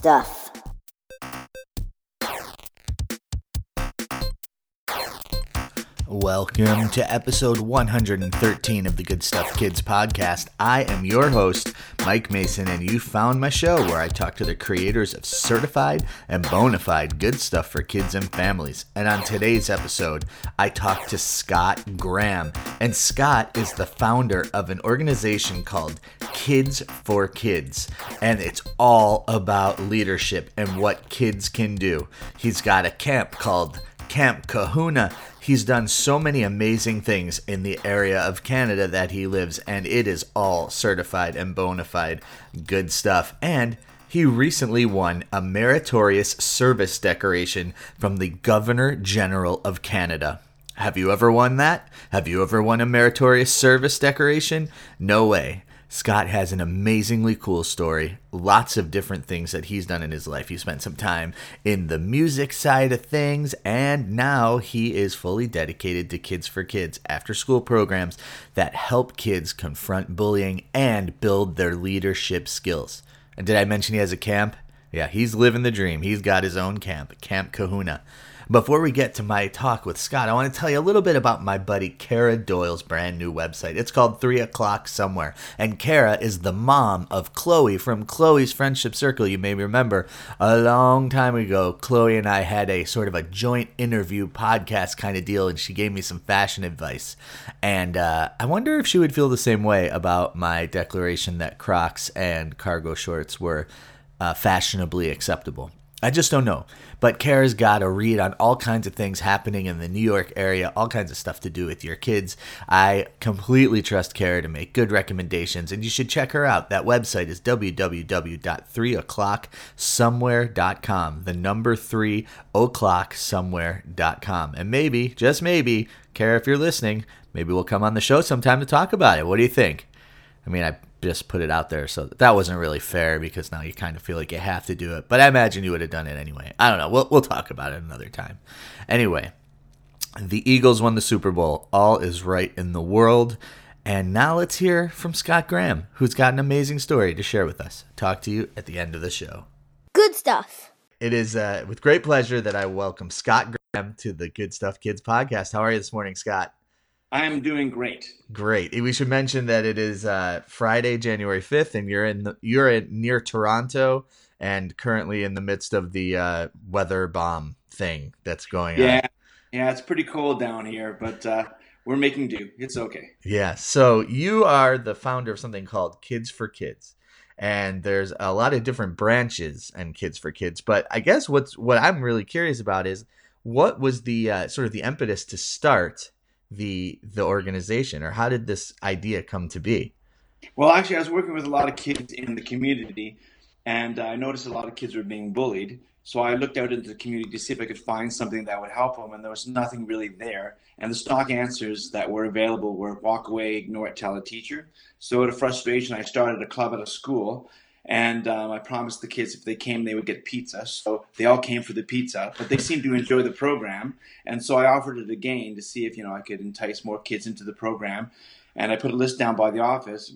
stuff. Welcome to episode 113 of the Good Stuff Kids podcast. I am your host, Mike Mason, and you found my show where I talk to the creators of certified and bona fide good stuff for kids and families. And on today's episode, I talk to Scott Graham. And Scott is the founder of an organization called Kids 4 Kids. And it's all about leadership and what kids can do. He's got a camp called Camp Kahuna. He's done so many amazing things in the area of Canada that he lives, and it is all certified and bona fide good stuff. And he recently won a meritorious service decoration from the Governor General of Canada. Have you ever won that? Have you ever won a meritorious service decoration? No way. Scott has an amazingly cool story. Lots of different things that he's done in his life. He spent some time in the music side of things, and now he is fully dedicated to Kids 4 Kids after school programs that help kids confront bullying and build their leadership skills. And did I mention he has a camp? Yeah, he's living the dream. He's got his own camp, Camp Kahuna. Before we get to my talk with Scott, I want to tell you a little bit about my buddy Kara Doyle's brand new website. It's called Three O'Clock Somewhere. And Kara is the mom of Chloe from Chloe's Friendship Circle. You may remember a long time ago, Chloe and I had a sort of a joint interview podcast kind of deal, and she gave me some fashion advice. And uh, I wonder if she would feel the same way about my declaration that Crocs and cargo shorts were uh, fashionably acceptable. I just don't know. But Kara's got a read on all kinds of things happening in the New York area, all kinds of stuff to do with your kids. I completely trust Kara to make good recommendations, and you should check her out. That website is www.3o'clocksomewhere.com. The number three o'clock somewhere.com. And maybe, just maybe, Kara, if you're listening, maybe we'll come on the show sometime to talk about it. What do you think? I mean, I just put it out there. So that wasn't really fair because now you kind of feel like you have to do it. But I imagine you would have done it anyway. I don't know. We'll, we'll talk about it another time. Anyway, the Eagles won the Super Bowl. All is right in the world. And now let's hear from Scott Graham, who's got an amazing story to share with us. Talk to you at the end of the show. Good stuff. It is uh, with great pleasure that I welcome Scott Graham to the Good Stuff Kids podcast. How are you this morning, Scott? I am doing great. Great. We should mention that it is uh, Friday, January fifth, and you're in the, you're in, near Toronto, and currently in the midst of the uh, weather bomb thing that's going yeah. on. Yeah, yeah, it's pretty cold down here, but uh, we're making do. It's okay. Yeah. So you are the founder of something called Kids 4 Kids, and there's a lot of different branches and Kids 4 Kids. But I guess what's what I'm really curious about is what was the uh, sort of the impetus to start the the organization or how did this idea come to be? Well actually i was working with a lot of kids in the community and i noticed a lot of kids were being bullied. So i looked out into the community to see if i could find something that would help them and there was nothing really there. And the stock answers that were available were walk away ignore it tell a teacher. So out of frustration i started a club at a school and um, I promised the kids if they came, they would get pizza. So they all came for the pizza, but they seemed to enjoy the program, and so I offered it again to see if you know I could entice more kids into the program. And I put a list down by the office,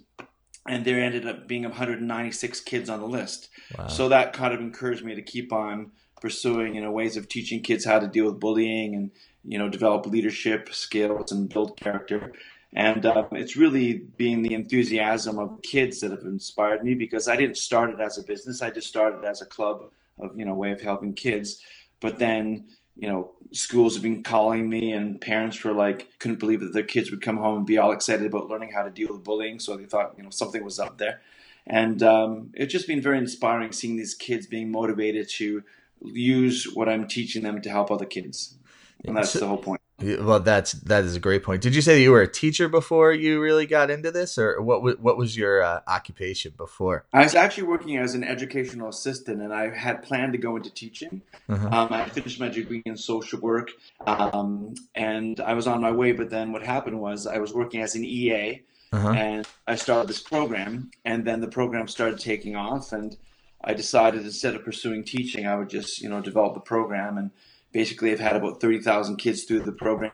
and there ended up being 196 kids on the list. Wow. So that kind of encouraged me to keep on pursuing you know ways of teaching kids how to deal with bullying and you know develop leadership skills and build character and uh, it's really being the enthusiasm of kids that have inspired me because I didn't start it as a business. I just started as a club of, you know, way of helping kids. But then, you know, schools have been calling me and parents were like, couldn't believe that their kids would come home and be all excited about learning how to deal with bullying. So they thought, you know, something was up there. And um, it's just been very inspiring seeing these kids being motivated to use what I'm teaching them to help other kids. And that's the whole point. Well, that's that is a great point. Did you say that you were a teacher before you really got into this, or what? Was, what was your uh, occupation before? I was actually working as an educational assistant, and I had planned to go into teaching. Uh-huh. Um, I finished my degree in social work, um, and I was on my way. But then what happened was I was working as an EA, uh-huh. and I started this program, and then the program started taking off, and I decided instead of pursuing teaching, I would just you know develop the program and basically have had about 30,000 kids through the program.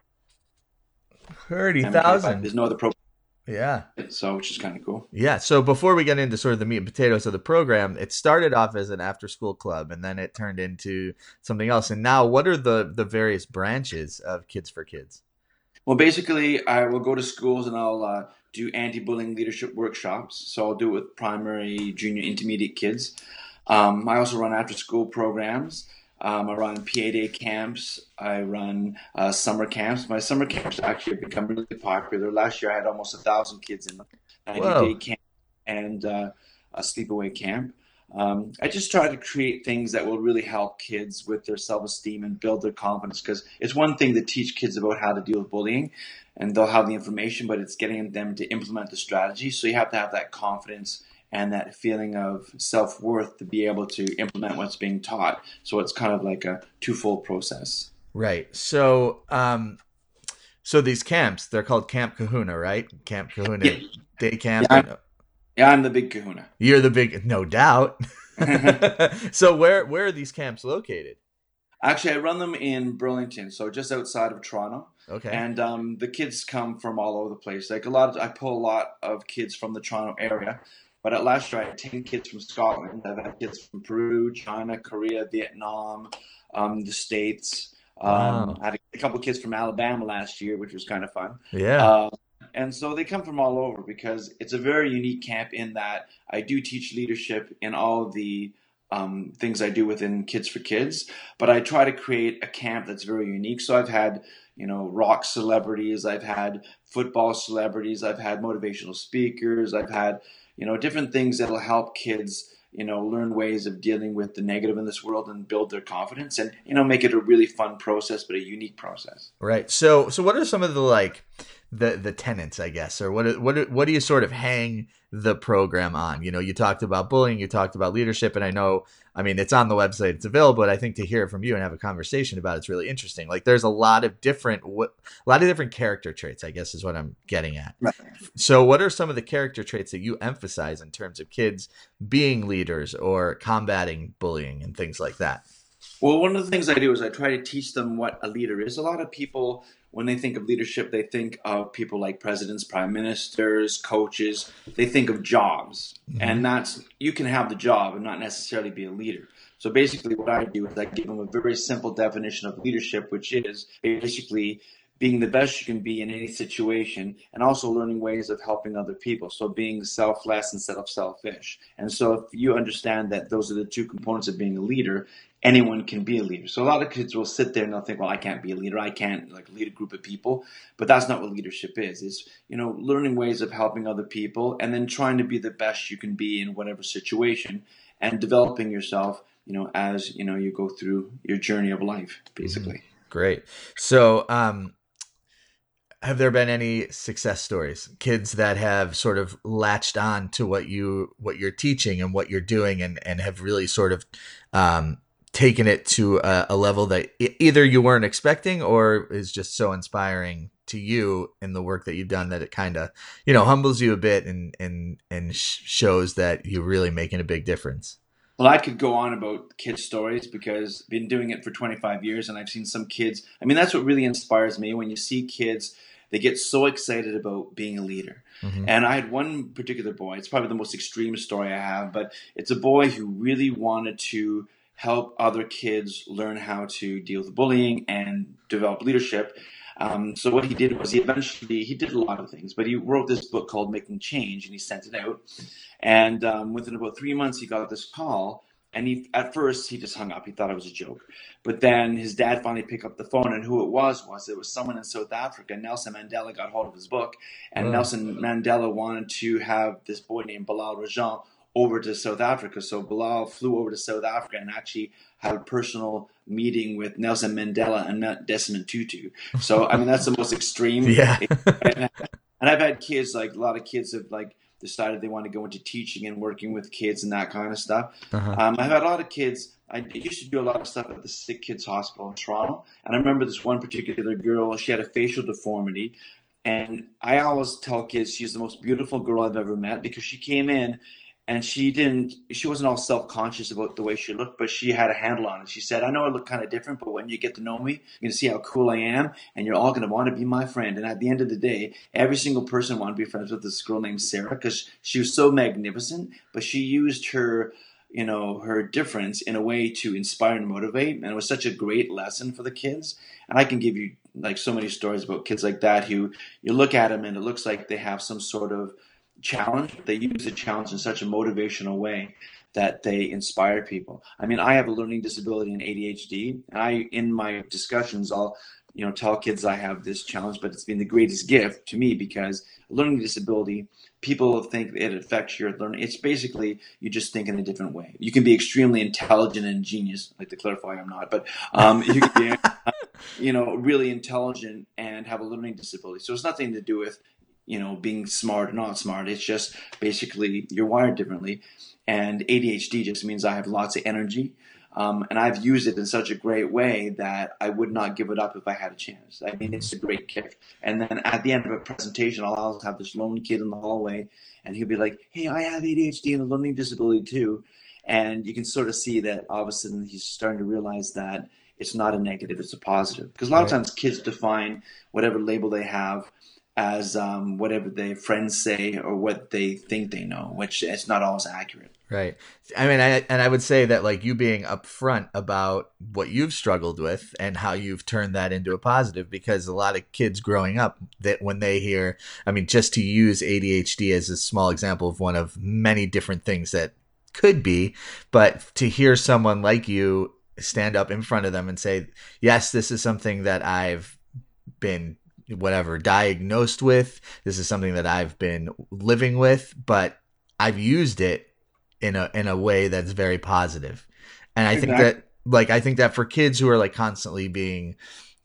30,000? There's no other program. Yeah. So, which is kind of cool. Yeah. So before we get into sort of the meat and potatoes of the program, it started off as an after school club and then it turned into something else. And now what are the, the various branches of Kids 4 Kids? Well, basically, I will go to schools and I'll uh, do anti-bullying leadership workshops. So I'll do it with primary, junior, intermediate kids. Um, I also run after-school programs. Um, I run PA day camps. I run uh, summer camps. My summer camps actually have become really popular. Last year, I had almost a thousand kids in 90 day camp and uh, a sleepaway camp. Um, I just try to create things that will really help kids with their self esteem and build their confidence because it's one thing to teach kids about how to deal with bullying and they'll have the information, but it's getting them to implement the strategy. So you have to have that confidence and that feeling of self worth to be able to implement what's being taught. So it's kind of like a twofold process. Right. So, um, so these camps, they're called Camp Kahuna, right? Camp Kahuna yeah. Day Camp. Yeah, yeah, I'm the big kahuna. You're the big, no doubt. so where where are these camps located? Actually, I run them in Burlington, so just outside of Toronto. Okay. And um, the kids come from all over the place. Like a lot, of, I pull a lot of kids from the Toronto area. But at last year, I had ten kids from Scotland. I've had kids from Peru, China, Korea, Vietnam, um, the States. Um, wow. I had a couple kids from Alabama last year, which was kind of fun. Yeah. Uh, and so they come from all over because it's a very unique camp in that I do teach leadership in all of the um, things I do within Kids 4 Kids, but I try to create a camp that's very unique. So I've had, you know, rock celebrities, I've had football celebrities, I've had motivational speakers, I've had, you know, different things that'll help kids you know learn ways of dealing with the negative in this world and build their confidence and you know make it a really fun process but a unique process. Right. So so what are some of the like the the tenants, I guess, or what what what do you sort of hang the program on? You know, you talked about bullying, you talked about leadership, and I know, I mean, it's on the website, it's available. But I think to hear it from you and have a conversation about it's really interesting. Like, there's a lot of different what a lot of different character traits, I guess, is what I'm getting at. Right. So, what are some of the character traits that you emphasize in terms of kids being leaders or combating bullying and things like that? Well, one of the things I do is I try to teach them what a leader is. A lot of people when they think of leadership, they think of people like presidents, prime ministers, coaches. They think of jobs. Mm-hmm. And that's, you can have the job and not necessarily be a leader. So basically, what I do is I give them a very simple definition of leadership, which is basically being the best you can be in any situation and also learning ways of helping other people. So being selfless instead of selfish. And so if you understand that those are the two components of being a leader, anyone can be a leader. So a lot of kids will sit there and they'll think, well, I can't be a leader. I can't like lead a group of people. But that's not what leadership is. It's, you know, learning ways of helping other people and then trying to be the best you can be in whatever situation and developing yourself, you know, as, you know, you go through your journey of life, basically. Mm-hmm. Great. So, um, have there been any success stories? Kids that have sort of latched on to what you what you're teaching and what you're doing and and have really sort of um, taken it to a, a, level that either you weren't expecting or is just so inspiring to you in the work that you've done that it kind of you know humbles you a bit and and and shows that you're really making a big difference well i could go on about kids stories because i've been doing it for 25 years and i've seen some kids i mean that's what really inspires me when you see kids they get so excited about being a leader. Mm-hmm. And I had one particular boy, it's probably the most extreme story I have, but it's a boy who really wanted to help other kids learn how to deal with bullying and develop leadership. Um, so what he did was he eventually he did a lot of things, but he wrote this book called Making Change, and he sent it out. And um, within about three months, he got this call, and he at first he just hung up. He thought it was a joke, but then his dad finally picked up the phone, and who it was was it was someone in South Africa. Nelson Mandela got hold of his book, and Nelson Mandela wanted to have this boy named Bilal Rajan over to South Africa. So Bilal flew over to South Africa and actually had a personal meeting with Nelson Mandela and Desmond Tutu. So I mean that's the most extreme. yeah. and I've had kids like a lot of kids have like decided they want to go into teaching and working with kids and that kind of stuff. Uh-huh. Um, I've had a lot of kids. I used to do a lot of stuff at the Sick Kids Hospital in Toronto, and I remember this one particular girl. She had a facial deformity, and I always tell kids she's the most beautiful girl I've ever met because she came in and she didn't she wasn't all self-conscious about the way she looked but she had a handle on it. She said i know i look kind of different but when you get to know me you're going to see how cool i am and you're all going to want to be my friend. And at the end of the day every single person wanted to be friends with this girl named sarah because she was so magnificent but she used her you know her difference in a way to inspire and motivate and it was such a great lesson for the kids. And i can give you like so many stories about kids like that who you look at them and it looks like they have some sort of challenge. They use the challenge in such a motivational way that they inspire people. I mean, I have a learning disability and ADHD. And I, in my discussions, I'll you know tell kids I have this challenge, but it's been the greatest gift to me because learning disability, people think it affects your learning. It's basically you just think in a different way. You can be extremely intelligent and genius. Like to clarify, I'm not, but um, you can be, you know, really intelligent and have a learning disability. So it's nothing to do with you know, being smart or not smart. It's just basically you're wired differently. And ADHD just means I have lots of energy. Um, and I've used it in such a great way that I would not give it up if I had a chance. I mean, it's a great gift. And then at the end of a presentation, I'll always have this lone kid in the hallway, and he'll be like, "Hey, I have ADHD and a learning disability too." And you can sort of see that all of a sudden he's starting to realize that it's not a negative; it's a positive. Because a lot right. of times kids define whatever label they have as um, whatever their friends say or what they think they know, which it's not always accurate. Right. I mean, I, and I would say that like you being upfront about what you've struggled with and how you've turned that into a positive, because a lot of kids growing up that when they hear, I mean, just to use ADHD as a small example of one of many different things that could be, but to hear someone like you stand up in front of them and say, yes, this is something that I've been whatever diagnosed with. This is something that I've been living with, but I've used it in a in a way that's very positive. And I exactly. think that like I think that for kids who are like constantly being,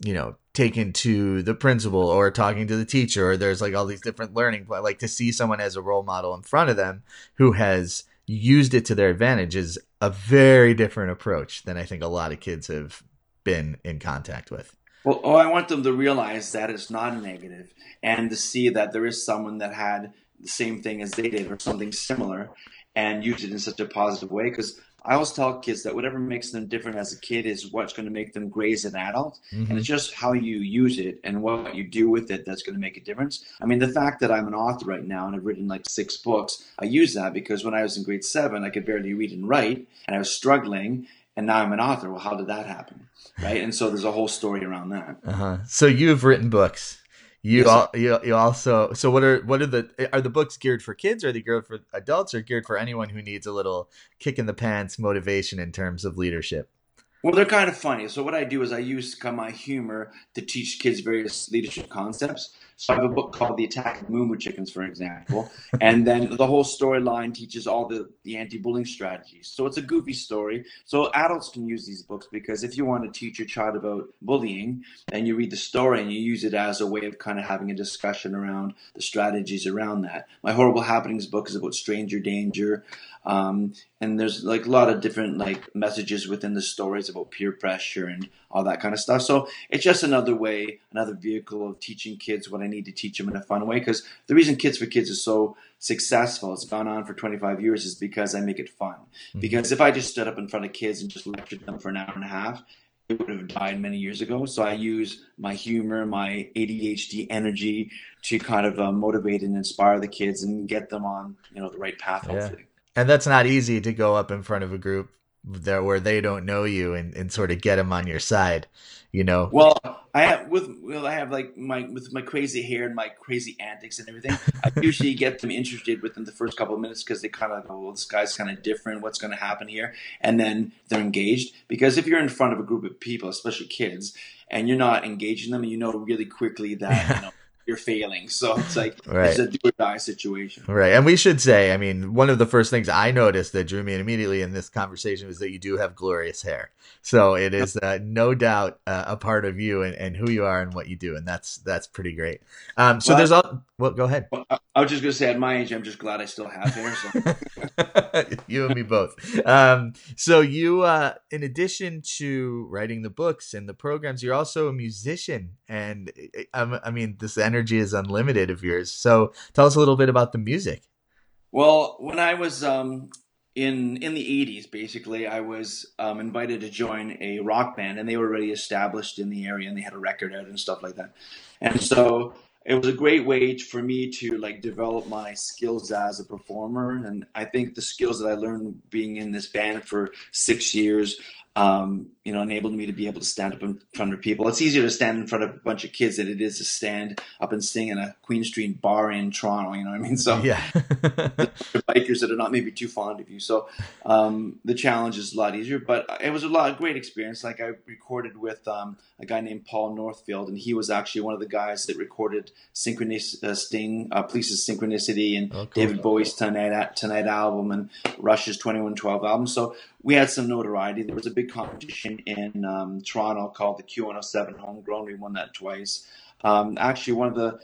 you know, taken to the principal or talking to the teacher or there's like all these different learning like to see someone as a role model in front of them who has used it to their advantage is a very different approach than I think a lot of kids have been in contact with. Well, oh, I want them to realize that it's not a negative and to see that there is someone that had the same thing as they did or something similar and use it in such a positive way. Because I always tell kids that whatever makes them different as a kid is what's going to make them great as an adult. Mm-hmm. And it's just how you use it and what you do with it that's going to make a difference. I mean, the fact that I'm an author right now and I've written like six books, I use that because when I was in grade seven, I could barely read and write and I was struggling and now I'm an author. Well, how did that happen? Right. And so there's a whole story around that. Uh-huh. So you've written books. You, yes, all, you you also so what are what are the are the books geared for kids or are they geared for adults or geared for anyone who needs a little kick in the pants motivation in terms of leadership? Well, they're kind of funny. So what I do is I use kind of my humor to teach kids various leadership concepts. So I have a book called The Attack of Moo Chickens, for example, and then the whole storyline teaches all the, the anti-bullying strategies. So it's a goofy story. So adults can use these books because if you want to teach your child about bullying and you read the story and you use it as a way of kind of having a discussion around the strategies around that. My Horrible Happenings book is about stranger danger. Um, and there's like a lot of different like messages within the stories about peer pressure and all that kind of stuff. So it's just another way, another vehicle of teaching kids what I need to teach them in a fun way. Because the reason Kids 4 Kids is so successful, it's gone on for 25 years, is because I make it fun. Mm-hmm. Because if I just stood up in front of kids and just lectured them for an hour and a half, it would have died many years ago. So I use my humor, my ADHD energy to kind of uh, motivate and inspire the kids and get them on, you know, the right path. Hopefully. Yeah and that's not easy to go up in front of a group there where they don't know you and, and sort of get them on your side you know? Well i have with well i have like my with my crazy hair and my crazy antics and everything i usually get them interested within the first couple of minutes because they kind of go well this guy's kind of different. What's going to happen here? And then they're engaged. Because if you're in front of a group of people especially kids and you're not engaging them and you know really quickly that you know you're failing. So it's like right. it's a do or die situation. Right. And we should say, I mean, one of the first things I noticed that drew me in immediately in this conversation was that you do have glorious hair. So it is uh, no doubt uh, a part of you and, and, who you are and what you do, and that's that's pretty great. Um, so well, there's all. Well, go ahead. Well, I was just gonna say, at my age, I'm just glad I still have hair. So. you and me both. Um, so you, uh, in addition to writing the books and the programs, you're also a musician, and um, I mean, this energy is unlimited of yours. So tell us a little bit about the music. Well, when I was um, in in the 80s basically i was um, invited to join a rock band and they were already established in the area and they had a record out and stuff like that and so it was a great way for me to like develop my skills as a performer and i think the skills that i learned being in this band for six years um, you know, enabled me to be able to stand up in front of people. It's easier to stand in front of a bunch of kids than it is to stand up and sing in a Queen Street bar in Toronto. You know what I mean? So yeah, bikers that are not maybe too fond of you. So um, the challenge is a lot easier, but it was a lot of great experience. Like I recorded with um, a guy named Paul Northfield, and he was actually one of the guys that recorded Synchronicity, uh, Sting, uh, Police's Synchronicity, and oh, cool. David Bowie's Tonight Tonight album, and Rush's Twenty One Twelve album. So we had some notoriety. There was a big competition in um, Toronto called the Q107 Homegrown. We won that twice. Um, actually, one of the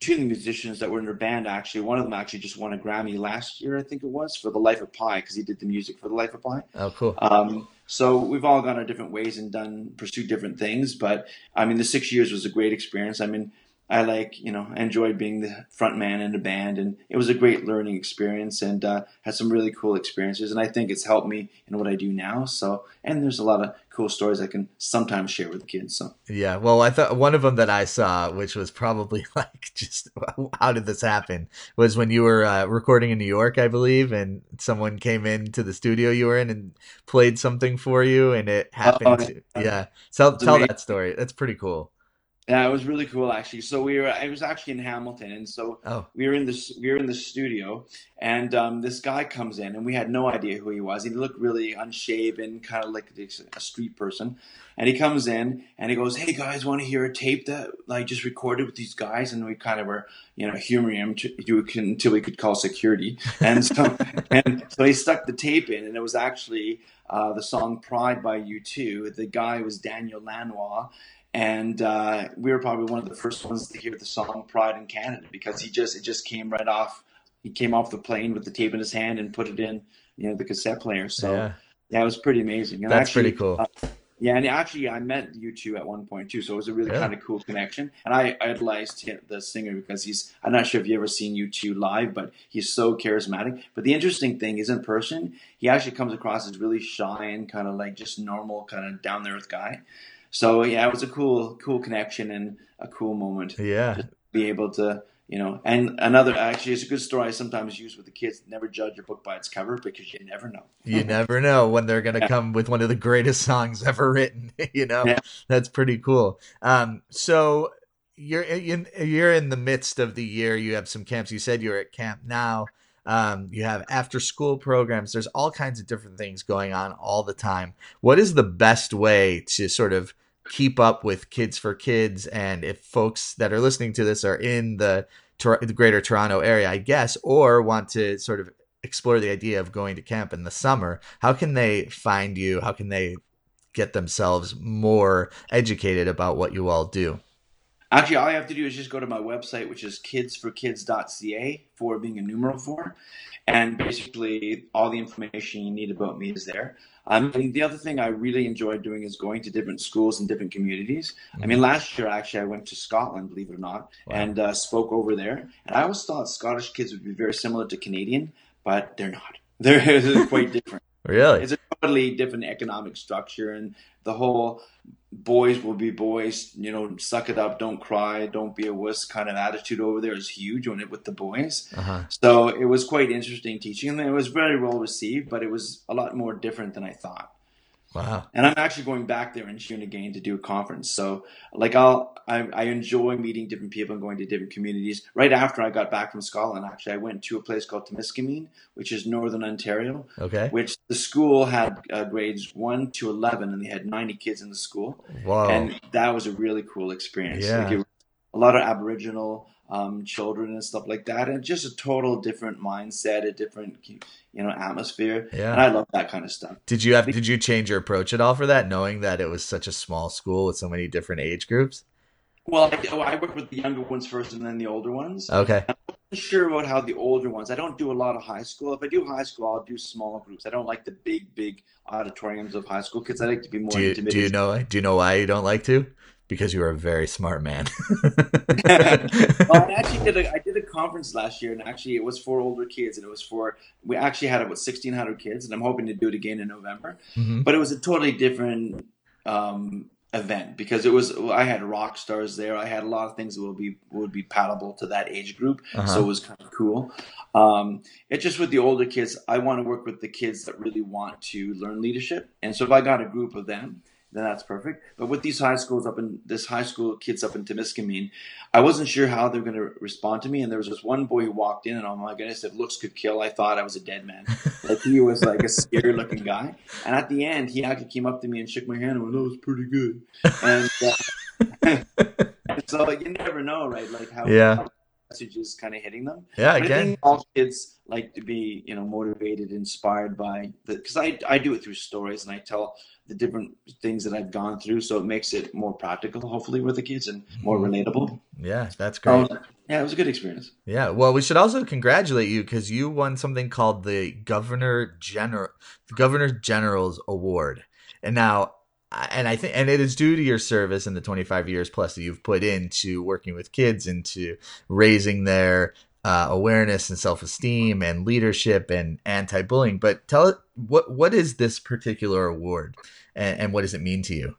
two of the musicians that were in their band, actually, one of them actually just won a Grammy last year, I think it was, for The Life of Pi, because he did the music for The Life of Pi. Oh, cool. Um, so we've all gone our different ways and done pursued different things. But I mean, the six years was a great experience. I mean, I like, you know, I enjoyed being the front man in a band and it was a great learning experience and uh, had some really cool experiences. And I think it's helped me in what I do now. So, and there's a lot of cool stories I can sometimes share with kids. So, yeah. Well, I thought one of them that I saw, which was probably like, just how did this happen, was when you were uh, recording in New York, I believe, and someone came into the studio you were in and played something for you and it happened. To, yeah. Tell, tell that story. That's pretty cool. Yeah, it was really cool actually. So we were, I was actually in Hamilton, and so oh. we were in this, we were in the studio, and um, this guy comes in, and we had no idea who he was. He looked really unshaven, kind of like a street person. And he comes in, and he goes, "Hey guys, want to hear a tape that I just recorded with these guys?" And we kind of were, you know, humoring him to, until we could call security. And so, and so he stuck the tape in, and it was actually uh, the song "Pride" by U2. The guy was Daniel Lanois and uh, we were probably one of the first ones to hear the song "Pride in Canada" because he just it just came right off. He came off the plane with the tape in his hand and put it in, you know, the cassette player. So yeah, yeah it was pretty amazing. And That's actually, pretty cool. Uh, yeah, and actually, I met U2 at one point too, so it was a really yeah. kind of cool connection. And I idolized him, the singer because he's. I'm not sure if you ever seen U2 live, but he's so charismatic. But the interesting thing is, in person, he actually comes across as really shy and kind of like just normal, kind of down to earth guy. So yeah, it was a cool, cool connection and a cool moment. Yeah, be able to you know and another actually it's a good story i sometimes use with the kids. Never judge a book by its cover because you never know. You never know when they're going to yeah. come with one of the greatest songs ever written you know? Yeah. that's pretty cool. Um so you're in you're in the midst of the year. You have some camps. You said you're at camp now. Um, you have after school programs. There's all kinds of different things going on all the time. What is the best way to sort of keep up with Kids 4 Kids, and if folks that are listening to this are in the, the Greater Toronto area, I guess, or want to sort of explore the idea of going to camp in the summer, how can they find you? How can they get themselves more educated about what you all do? Actually, all you have to do is just go to my website, which is kids4kids.ca, for being a numeral four. And basically, all the information you need about me is there. Um, and the other thing I really enjoy doing is going to different schools and different communities. Mm-hmm. I mean, mm-hmm. last year actually I went to Scotland, believe it or not, wow. and uh, spoke over there. And I always thought Scottish kids would be very similar to Canadian, but they're not. They're quite different. Really, it's a totally different economic structure, and the whole boys will be boys, you know, suck it up, don't cry, don't be a wuss kind of attitude over there is huge on it with the boys. Uh-huh. So it was quite interesting teaching, and it was very well received, but it was a lot more different than I thought. Wow. And I'm actually going back there in June again to do a conference. So like I'll I, I enjoy meeting different people and going to different communities. Right after I got back from Scotland, actually I went to a place called Temiskaming, which is northern Ontario. Okay. Which the school had uh, grades one to eleven, and they had 90 kids in the school. Wow. And that was a really cool experience. Yeah. Like it, a lot of Aboriginal um, children and stuff like that, and just a total different mindset, a different you know atmosphere. Yeah, and I love that kind of stuff. Did you have? Did you change your approach at all for that, knowing that it was such a small school with so many different age groups? Well, I, oh, I work with the younger ones first, and then the older ones. Okay. Not sure about how the older ones. I don't do a lot of high school. If I do high school, I'll do small groups. I don't like the big, big auditoriums of high school because I like to be more Do you, intimate. do you know do you know why you don't like to? Because you are a very smart man. well, I actually did a I did a conference last year, and actually it was for older kids, and it was for we actually had about sixteen hundred kids, and I'm hoping to do it again in November. Mhm. But it was a totally different um, event because it was I had rock stars there. I had a lot of things that would be would be palatable to that age group, Uh-huh. so it was kind of cool. Um, it's just with the older kids, I want to work with the kids that really want to learn leadership, and so if I got a group of them. Then that's perfect. But with these high schools up in this high school kids up in Temiskaming, I wasn't sure how they were going to respond to me. And there was this one boy who walked in, and oh my goodness, if looks could kill, I thought I was a dead man. Like he was like a scary looking guy. And at the end, he actually came up to me and shook my hand and went, "That was pretty good." And, uh, and so you never know, right? Like how Yeah. Messages kind of hitting them. yeah, But again. all kids like to be, you know, motivated, inspired by the because I I do it through stories and I tell the different things that I've gone through, so it makes it more practical, hopefully, with the kids and more relatable. Yeah, that's great. Um, yeah, it was a good experience. Yeah, well, we should also congratulate you because you won something called the Governor General Governor General's Award, and now, and I think, and it is due to your service in the 25 years plus that you've put into working with kids into raising their uh, awareness and self esteem and leadership and anti bullying. But tell it what what is this particular award, and, and what does it mean to you?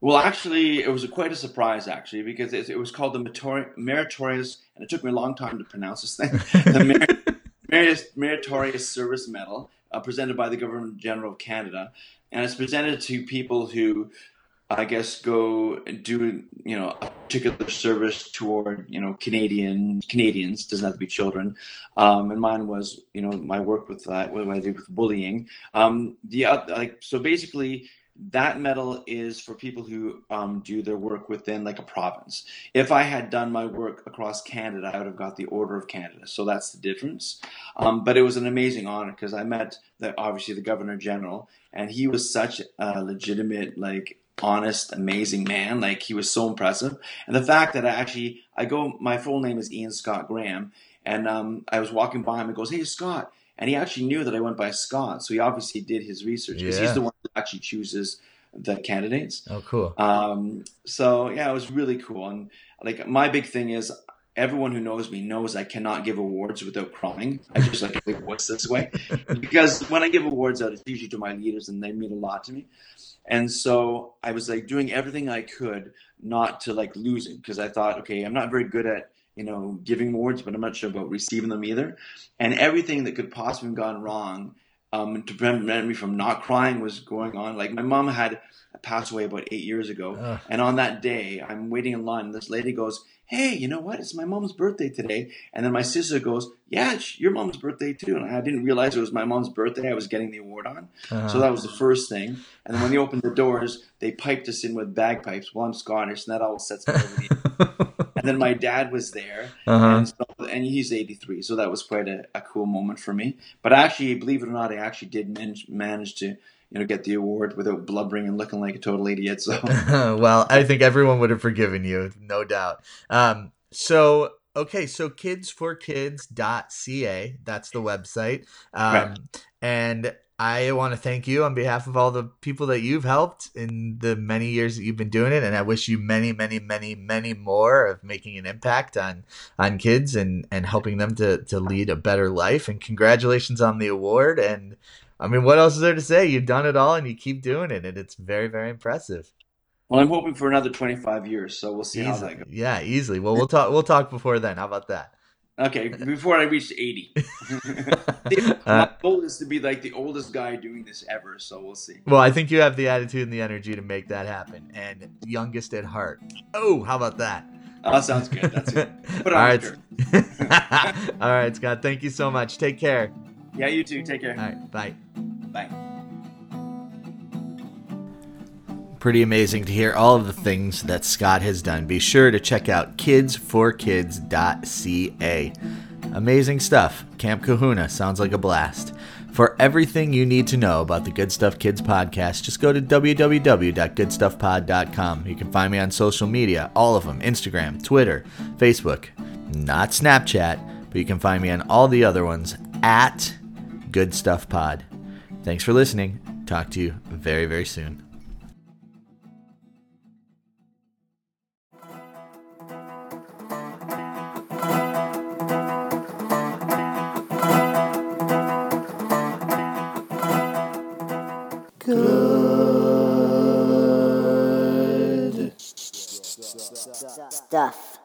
Well, actually, it was a, quite a surprise, actually, because it, it was called the Meritori- Meritorious, and it took me a long time to pronounce this thing. the Mer- Meritorious, Meritorious Service Medal, uh, presented by the Governor General of Canada, and it's presented to people who, I guess, go and do you know a particular service toward you know Canadian Canadians. Doesn't have to be children. Um, and mine was you know my work with that, what I did with bullying. Um, the oth- like so basically that medal is for people who um, do their work within like a province. If I had done my work across Canada, I would have got the Order of Canada. So that's the difference. Um, but it was an amazing honor because I met the obviously the Governor General, and he was such a legitimate, like honest, amazing man. Like he was so impressive, and the fact that I actually I go, my full name is Ian Scott Graham, and um, I was walking by him and goes, "Hey Scott." And he actually knew that I went by Scott, so he obviously did his research because Yeah. he's the one who actually chooses the candidates. Oh, cool. Um, so yeah, it was really cool. And like my big thing is everyone who knows me knows I cannot give awards without crying. I just like give this way because when I give awards out, it's usually to my leaders and they mean a lot to me. And so I was like doing everything I could not to like losing because I thought, okay, I'm not very good at you know giving awards, but I'm not sure about receiving them either. And everything that could possibly have gone wrong um, to prevent me from not crying was going on. Like my mom had passed away about eight years ago, Ugh. and on that day, I'm waiting in line. And this lady goes, "Hey, you know what? It's my mom's birthday today." And then my sister goes, "Yeah, it's your mom's birthday too." And I didn't realize it was my mom's birthday. I was getting the award on, Uh-huh. so that was the first thing. And then when they opened the doors, they piped us in with bagpipes. Well, I'm Scottish, and that always sets me over the and then my dad was there, uh-huh. and, so, and he's 83, so that was quite a, a cool moment for me. But actually, believe it or not, I actually did manage, manage to you know get the award without blubbering and looking like a total idiot. So well, I think everyone would have forgiven you, no doubt. Um, so okay, so kids4kids.ca, that's the website. Um, Right. and I want to thank you on behalf of all the people that you've helped in the many years that you've been doing it, and I wish you many, many, many, many more of making an impact on on kids and and helping them to to lead a better life. And congratulations on the award. And I mean, what else is there to say? You've done it all, and you keep doing it, and it's very, very impressive. well, I'm hoping for another 25 years. So we'll see how that goes. Yeah, easily. Well, we'll talk. We'll talk before then. How about that? Okay, before I reach 80. Uh, My goal is to be like the oldest guy doing this ever. So we'll see. Well, I think you have the attitude and the energy to make that happen. And youngest at heart. Oh, how about that? Oh, that sounds good. That's it. Put All right. All right, Scott. Thank you so much. Take care. Yeah, you too. Take care. All right. Bye. Bye. Pretty amazing to hear all of the things that Scott has done. Be sure to check out kids4kids.ca. Amazing stuff. Camp Kahuna sounds like a blast. For everything you need to know about the Good Stuff Kids podcast, just go to www.goodstuffpod.com. You can find me on social media, all of them Instagram, Twitter, Facebook, not Snapchat, but you can find me on all the other ones at Good Stuff Pod. Thanks for listening. Talk to you very, very soon. stuff.